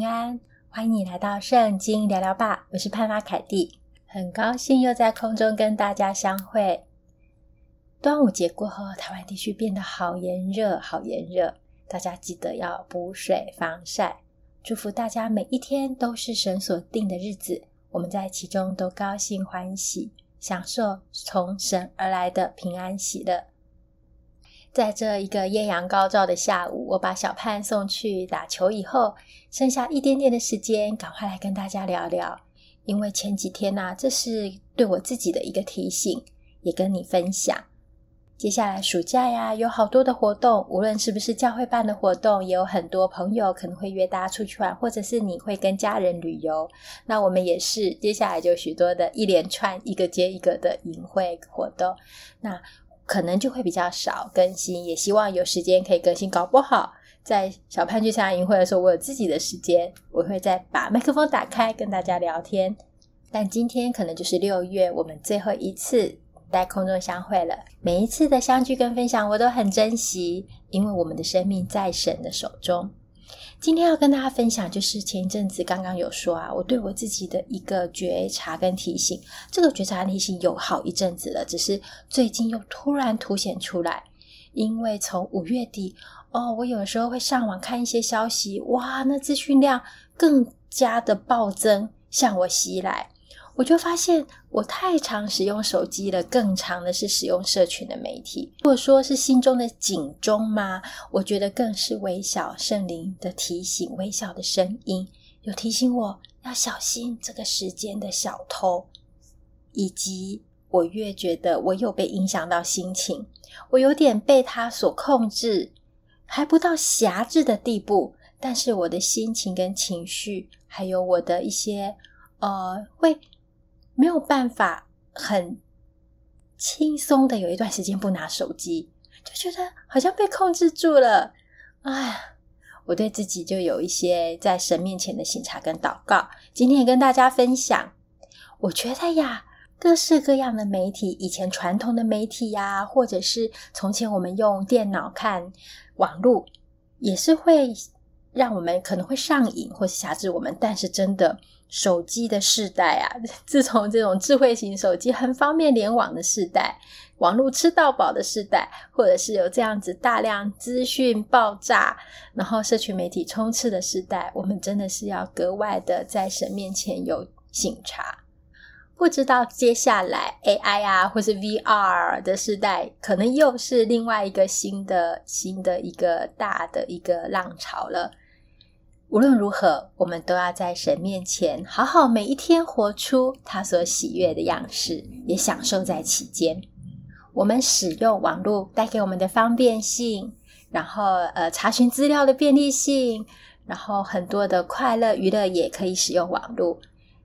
平安欢迎你来到圣经聊聊吧，我是潘妈凯蒂，很高兴又在空中跟大家相会。端午节过后，台湾地区变得好炎热，好炎热，大家记得要补水、防晒。祝福大家每一天都是神所定的日子，我们在其中都高兴欢喜，享受从神而来的平安喜乐。在这一个艳阳高照的下午，我把小盼送去打球以后，剩下一点点的时间，赶快来跟大家聊聊。因为前几天呢、啊，这是对我自己的一个提醒，也跟你分享。接下来暑假呀，有好多的活动，无论是不是教会办的活动，也有很多朋友可能会约大家出去玩，或者是你会跟家人旅游。那我们也是，接下来就许多的一连串，一个接一个的营会活动。那可能就会比较少更新，也希望有时间可以更新。搞不好在小潘去参加营会的时候，我有自己的时间，我会再把麦克风打开跟大家聊天。但今天可能就是六月，我们最后一次在空中相会了。每一次的相聚跟分享，我都很珍惜，因为我们的生命在神的手中。今天要跟大家分享，就是前一阵子刚刚有说啊，我对我自己的一个觉察跟提醒。这个觉察跟提醒有好一阵子了，只是最近又突然凸显出来。因为从五月底哦，我有时候会上网看一些消息，哇，那资讯量更加的暴增，向我袭来。我就发现我太常使用手机了，更常的是使用社群的媒体。如果说是心中的警钟吗？我觉得更是微小圣灵的提醒，微小的声音有提醒我要小心这个时间的小偷，以及我越觉得我有被影响到心情，我有点被他所控制，还不到辖制的地步，但是我的心情跟情绪，还有我的一些呃会。没有办法很轻松的有一段时间不拿手机，就觉得好像被控制住了。哎，我对自己就有一些在神面前的省察跟祷告。今天也跟大家分享，我觉得呀，各式各样的媒体，以前传统的媒体呀，或者是从前我们用电脑看网络，也是会让我们可能会上瘾或是辖制我们，但是真的。手机的世代啊，自从这种智慧型手机很方便联网的世代，网络吃到饱的世代，或者是有这样子大量资讯爆炸，然后社群媒体充斥的时代，我们真的是要格外的在神面前有警察。不知道接下来 AI 啊，或是 VR 的时代，可能又是另外一个新的新的一个大的一个浪潮了。无论如何，我们都要在神面前好好每一天活出他所喜悦的样式，也享受在其间。我们使用网络带给我们的方便性，然后呃查询资料的便利性，然后很多的快乐娱乐也可以使用网络。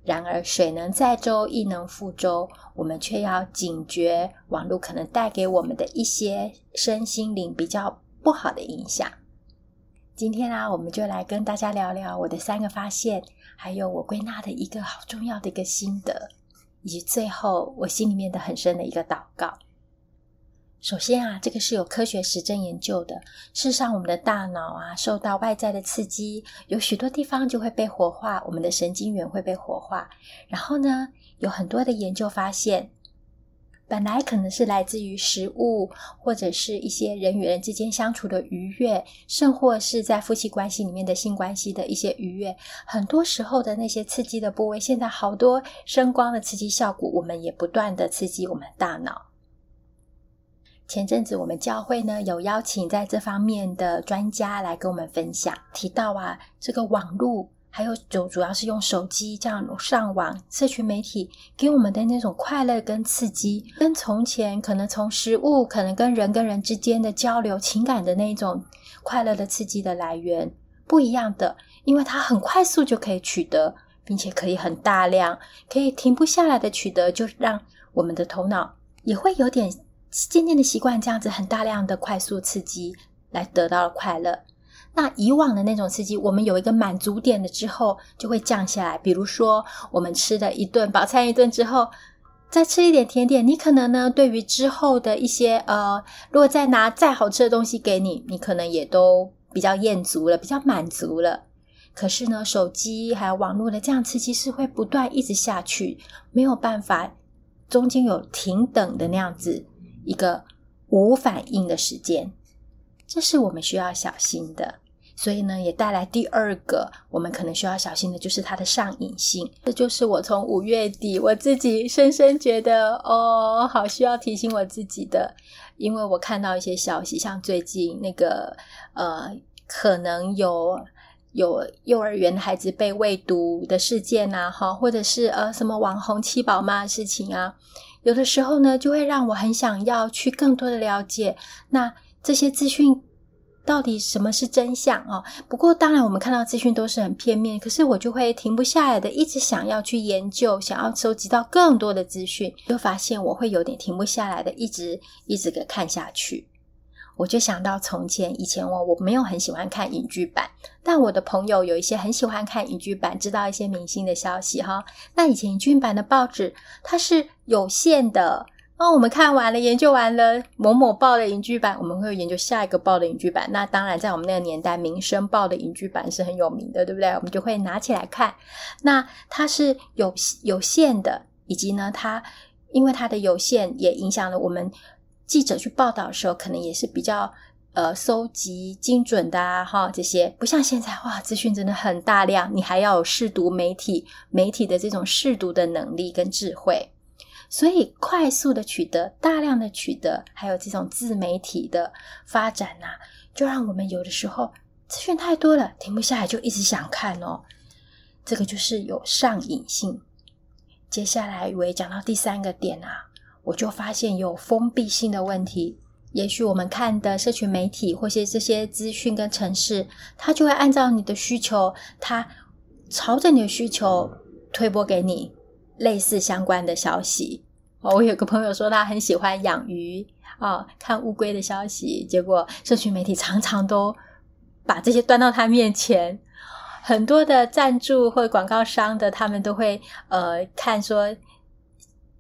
然而水能载舟，亦能覆舟，我们却要警觉网络可能带给我们的一些身心灵比较不好的影响。今天啊，我们就来跟大家聊聊我的三个发现，还有我归纳的一个好重要的一个心得，以及最后我心里面的很深的一个祷告。首先啊，这个是有科学实证研究的。事实上，我们的大脑啊，受到外在的刺激，有许多地方就会被活化，我们的神经元会被活化。然后呢，有很多的研究发现。本来可能是来自于食物，或者是一些人与人之间相处的愉悦，甚或是在夫妻关系里面的性关系的一些愉悦。很多时候的那些刺激的部位，现在好多声光的刺激效果，我们也不断的刺激我们大脑。前阵子我们教会呢，有邀请在这方面的专家来跟我们分享，提到啊，这个网络。还有就主要是用手机这样上网，社群媒体给我们的那种快乐跟刺激，跟从前可能从食物，可能跟人跟人之间的交流、情感的那种快乐的刺激的来源不一样的，因为它很快速就可以取得，并且可以很大量，可以停不下来的取得，就让我们的头脑也会有点渐渐的习惯这样子很大量的快速刺激来得到了快乐。那以往的那种刺激，我们有一个满足点了之后，就会降下来。比如说，我们吃了一顿饱餐一顿之后，再吃一点甜点，你可能呢，对于之后的一些呃，如果再拿再好吃的东西给你，你可能也都比较厌足了，比较满足了。可是呢，手机还有网络的这样刺激是会不断一直下去，没有办法中间有停等的那样子一个无反应的时间，这是我们需要小心的。所以呢，也带来第二个我们可能需要小心的，就是它的上瘾性。这就是我从五月底我自己深深觉得，哦，好需要提醒我自己的，因为我看到一些消息，像最近那个呃，可能有有幼儿园的孩子被喂毒的事件呐，哈，或者是呃什么网红七宝妈的事情啊，有的时候呢，就会让我很想要去更多的了解，那这些资讯。到底什么是真相啊？不过当然，我们看到资讯都是很片面，可是我就会停不下来的，一直想要去研究，想要收集到更多的资讯，就发现我会有点停不下来的，一直一直给看下去。我就想到从前，以前我我没有很喜欢看影剧版，但我的朋友有一些很喜欢看影剧版，知道一些明星的消息哈。那以前影剧版的报纸它是有限的。哦，我们看完了，研究完了某某报的影剧版，我们会研究下一个报的影剧版。那当然，在我们那个年代，民生报的影剧版是很有名的，对不对？我们就会拿起来看。那它是有有限的，以及呢，它因为它的有限，也影响了我们记者去报道的时候，可能也是比较呃搜集精准的啊，哈，这些不像现在哇，资讯真的很大量，你还要有试读媒体媒体的这种试读的能力跟智慧。所以，快速的取得、大量的取得，还有这种自媒体的发展呐、就让我们有的时候资讯太多了，停不下来，就一直想看哦。这个就是有上瘾性。接下来我也讲到第三个点啊，我就发现有封闭性的问题。也许我们看的社群媒体或是这些资讯跟程式，它就会按照你的需求，它朝着你的需求推播给你类似相关的消息。我有个朋友说他很喜欢养鱼啊，看乌龟的消息，结果社群媒体常常都把这些端到他面前。很多的赞助或广告商的，他们都会呃看说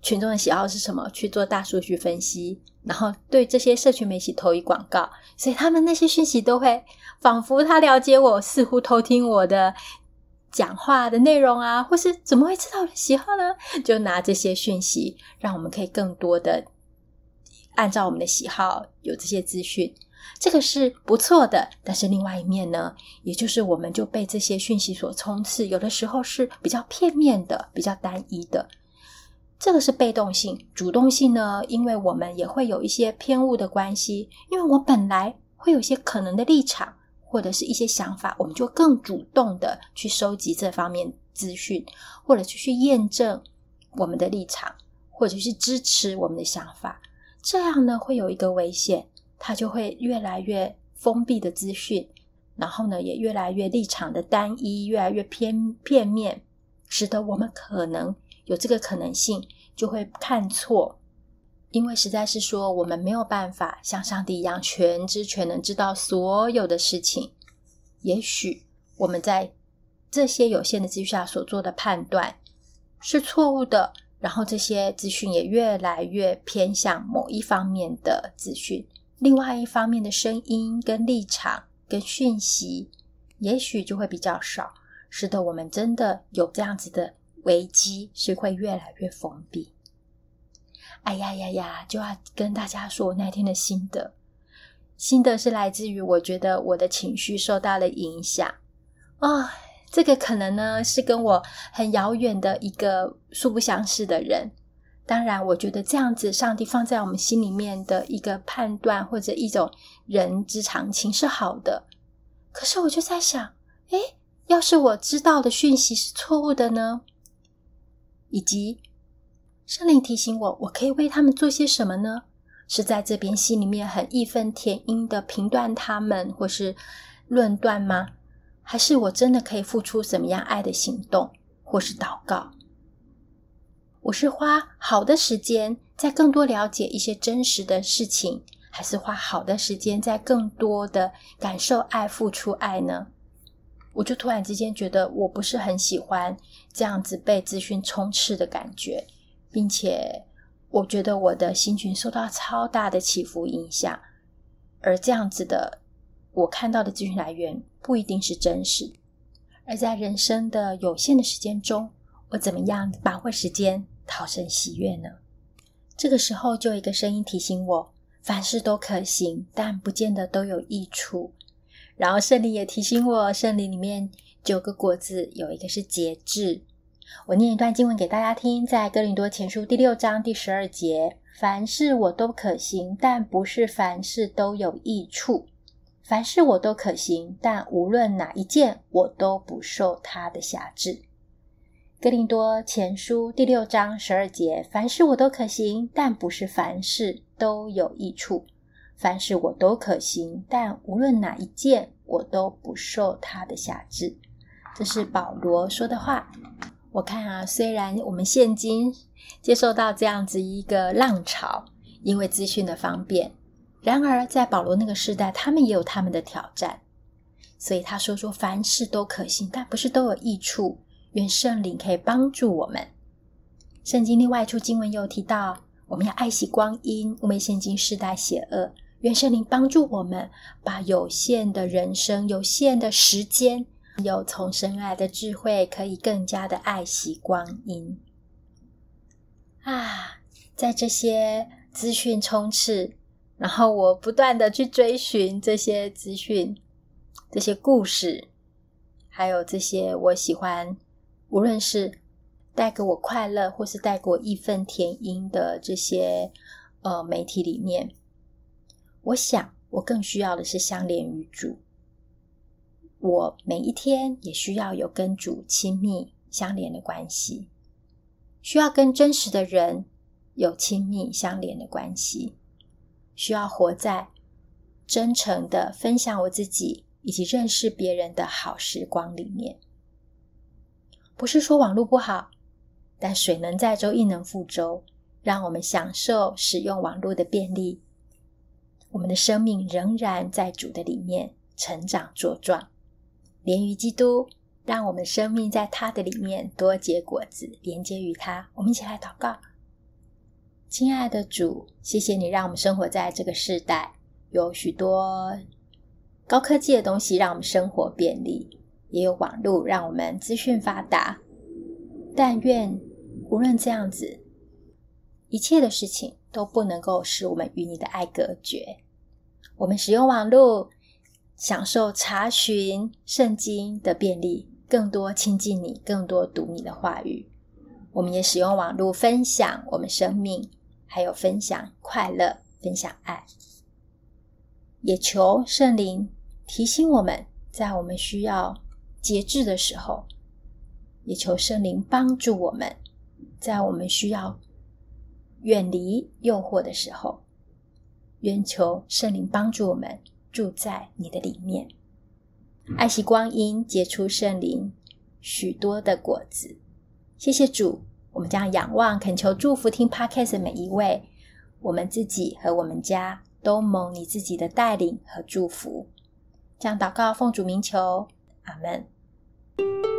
群众的喜好是什么，去做大数据分析，然后对这些社群媒体投以广告，所以他们那些讯息都会仿佛他了解我，似乎偷听我的。讲话的内容啊，或是怎么会知道我的喜好呢？就拿这些讯息，让我们可以更多的按照我们的喜好有这些资讯，这个是不错的。但是另外一面呢，也就是我们就被这些讯息所充斥，有的时候是比较片面的、比较单一的。这个是被动性，主动性呢，因为我们也会有一些偏误的关系，因为我本来会有一些可能的立场。或者是一些想法，我们就更主动的去收集这方面资讯，或者去去验证我们的立场，或者是支持我们的想法。这样呢，会有一个危险，它就会越来越封闭的资讯，然后呢，也越来越立场的单一，越来越偏片面，使得我们可能有这个可能性，就会看错。因为实在是说，我们没有办法像上帝一样全知全能，知道所有的事情。也许我们在这些有限的资讯下所做的判断是错误的，然后这些资讯也越来越偏向某一方面的资讯，另外一方面的声音跟立场跟讯息，也许就会比较少，使得我们真的有这样子的危机，是会越来越封闭。哎呀呀呀！就要跟大家说我那天的心得，心得是来自于我觉得我的情绪受到了影响、哦。这个可能呢是跟我很遥远的一个素不相识的人。当然，我觉得这样子，上帝放在我们心里面的一个判断或者一种人之常情是好的。可是我就在想，诶，要是我知道的讯息是错误的呢？以及。圣灵提醒我，我可以为他们做些什么呢？是在这边心里面很义愤填膺的评断他们，或是论断吗？还是我真的可以付出什么样爱的行动，或是祷告？我是花好的时间在更多了解一些真实的事情，还是花好的时间在更多的感受爱、付出爱呢？我就突然之间觉得，我不是很喜欢这样子被资讯充斥的感觉。并且，我觉得我的心情受到超大的起伏影响，而这样子的，我看到的资讯来源不一定是真实，而在人生的有限的时间中，我怎么样把握时间，讨生喜悦呢？这个时候，就有一个声音提醒我：凡事都可行，但不见得都有益处。然后圣灵也提醒我，圣灵里面九个果子有一个是节制。我念一段经文给大家听，在哥林多前书第六章第十二节：凡事我都可行，但不是凡事都有益处；凡事我都可行，但无论哪一件，我都不受它的辖制。哥林多前书第六章十二节：凡事我都可行，但不是凡事都有益处。凡事我都可行，但无论哪一件，我都不受它的辖制。这是保罗说的话。我看啊，虽然我们现今接受到这样子一个浪潮，因为资讯的方便，然而在保罗那个时代，他们也有他们的挑战。所以他说说凡事都可行，但不是都有益处。愿圣灵可以帮助我们。圣经另外一处经文又提到，我们要爱惜光阴，因为现今世代邪恶。愿圣灵帮助我们，把有限的人生、有限的时间，有从神来的智慧，可以更加的爱惜光阴。啊，在这些资讯充斥，然后我不断的去追寻这些资讯、这些故事，还有这些我喜欢，无论是带给我快乐，或是带给我义愤填膺的这些呃媒体里面。我想，我更需要的是相连于主。我每一天也需要有跟主亲密相连的关系，需要跟真实的人有亲密相连的关系，需要活在真诚的分享我自己以及认识别人的好时光里面。不是说网络不好，但水能载舟，亦能覆舟，让我们享受使用网络的便利。我们的生命仍然在主的里面成长茁壮，连于基督，让我们生命在他的里面多结果子，连接于他。我们一起来祷告，亲爱的主，谢谢你让我们生活在这个世代，有许多高科技的东西让我们生活便利，也有网络让我们资讯发达。但愿无论这样子，一切的事情都不能够使我们与你的爱隔绝。我们使用网络，享受查询圣经的便利，更多亲近你，更多读你的话语。我们也使用网络分享我们生命，还有分享快乐，分享爱。也求圣灵提醒我们，在我们需要节制的时候，也求圣灵帮助我们，在我们需要远离诱惑的时候。愿求圣灵帮助我们住在你的里面，爱惜光阴，结出圣灵许多的果子。谢谢主，我们将仰望、恳求、祝福听 Podcast 的每一位，我们自己和我们家都蒙你自己的带领和祝福。这样祷告，奉主名求，阿门。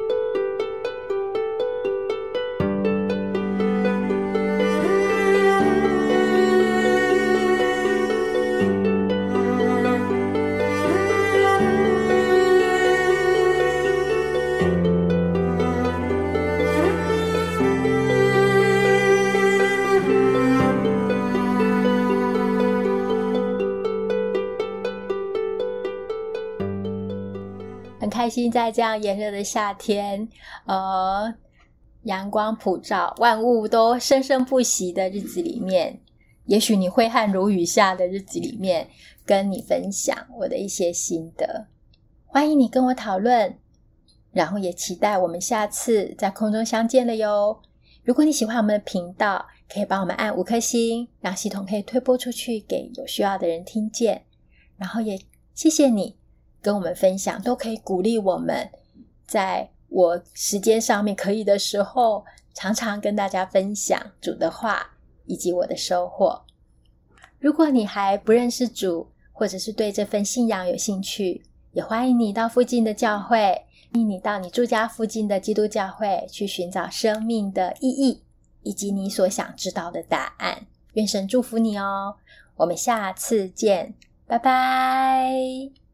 在这样炎热的夏天，呃，阳光普照，万物都生生不息的日子里面，也许你挥汗如雨下的日子里面，跟你分享我的一些心得。欢迎你跟我讨论，然后也期待我们下次在空中相见了哟。如果你喜欢我们的频道，可以帮我们按五颗星，让系统可以推播出去给有需要的人听见。然后也谢谢你。跟我们分享，都可以鼓励我们，在我时间上面可以的时候，常常跟大家分享主的话以及我的收获。如果你还不认识主，或者是对这份信仰有兴趣，也欢迎你到附近的教会，欢迎你到你住家附近的基督教会去寻找生命的意义，以及你所想知道的答案。愿神祝福你哦！我们下次见，拜拜。